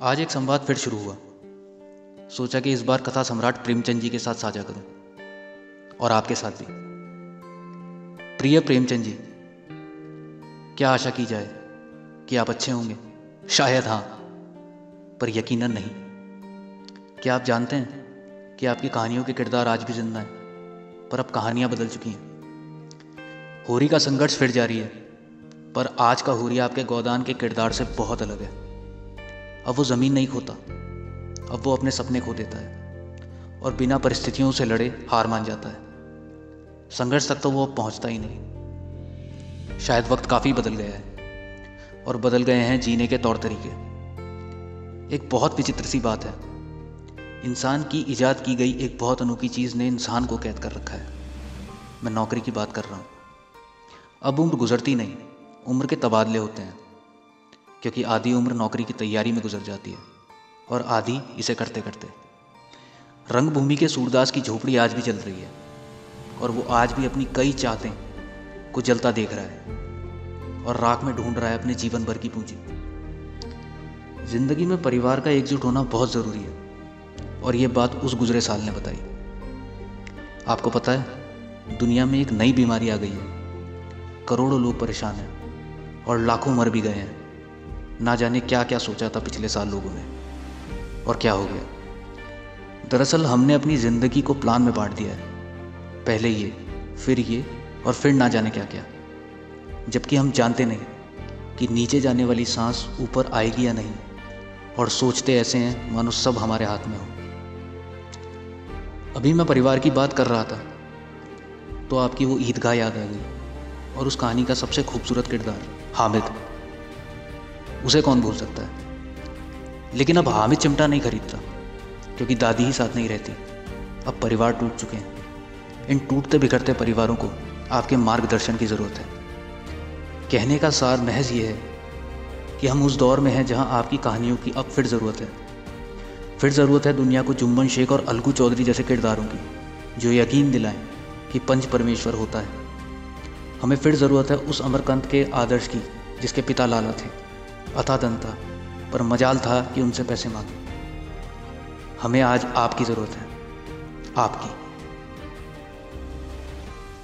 आज एक संवाद फिर शुरू हुआ। सोचा कि इस बार कथा सम्राट प्रेमचंद जी के साथ साझा करूँ, और आपके साथ भी। प्रिय प्रेमचंद जी, क्या आशा की जाए कि आप अच्छे होंगे? शायद हाँ पर यकीनन नहीं। क्या आप जानते हैं कि आपकी कहानियों के किरदार आज भी ज़िंदा हैं, पर अब कहानियाँ बदल चुकी हैं। होरी का संघर्ष फिर जारी है, पर आज का होरी आपके गोदान के किरदार से बहुत अलग है। अब वो ज़मीन नहीं खोता। अब वो अपने सपने खो देता है और बिना परिस्थितियों से लड़े हार मान जाता है। संघर्ष तक तो वो पहुँचता ही नहीं। शायद वक्त काफ़ी बदल गया है और बदल गए हैं जीने के तौर तरीके। एक बहुत विचित्र सी बात है। इंसान की ईजाद की गई एक बहुत अनोखी चीज़ ने इंसान को कैद कर रखा है। मैं नौकरी की बात कर रहा हूँ। अब उम्र गुजरती नहीं, उम्र के तबादले होते हैं। क्योंकि आधी उम्र नौकरी की तैयारी में गुजर जाती है और आधी इसे करते करते। रंगभूमि के सूरदास की झोपड़ी आज भी चल रही है और वो आज भी अपनी कई चाहते को जलता देख रहा है और राख में ढूंढ रहा है अपने जीवन भर की पूंजी। ज़िंदगी में परिवार का एकजुट होना बहुत ज़रूरी है और ये बात उस गुजरे साल ने बताई। आपको पता है, दुनिया में एक नई बीमारी आ गई है। करोड़ों लोग परेशान हैं और लाखों मर भी गए हैं। ना जाने क्या क्या सोचा था पिछले साल लोगों ने। और क्या हो गया? दरअसल हमने अपनी ज़िंदगी को प्लान में बांट दिया है। पहले ये, फिर ये, और फिर ना जाने क्या क्या। जबकि हम जानते नहीं कि नीचे जाने वाली सांस ऊपर आएगी या नहीं, और सोचते ऐसे हैं मानो सब हमारे हाथ में हो। अभी मैं परिवार की बात कर रहा था तो आपकी वो ईदगाह याद आ गई, और उस कहानी का सबसे खूबसूरत किरदार, हामिद। उसे कौन भूल सकता है? लेकिन अब हामिद चिमटा नहीं खरीदता, क्योंकि दादी ही साथ नहीं रहती। अब परिवार टूट चुके हैं। इन टूटते बिखरते परिवारों को आपके मार्गदर्शन की ज़रूरत है। कहने का सार महज ये है कि हम उस दौर में हैं जहाँ आपकी कहानियों की अब फिर ज़रूरत है। फिर ज़रूरत है दुनिया को जुम्मन शेख और अलगू चौधरी जैसे किरदारों की, जो यकीन दिलाएँ कि पंच परमेश्वर होता है। हमें फिर ज़रूरत है उस अमरकंत के आदर्श की, जिसके पिता लाला थे। अथाधन था पर मजाल था कि उनसे पैसे मांगे। हमें आज आपकी ज़रूरत है, आपकी।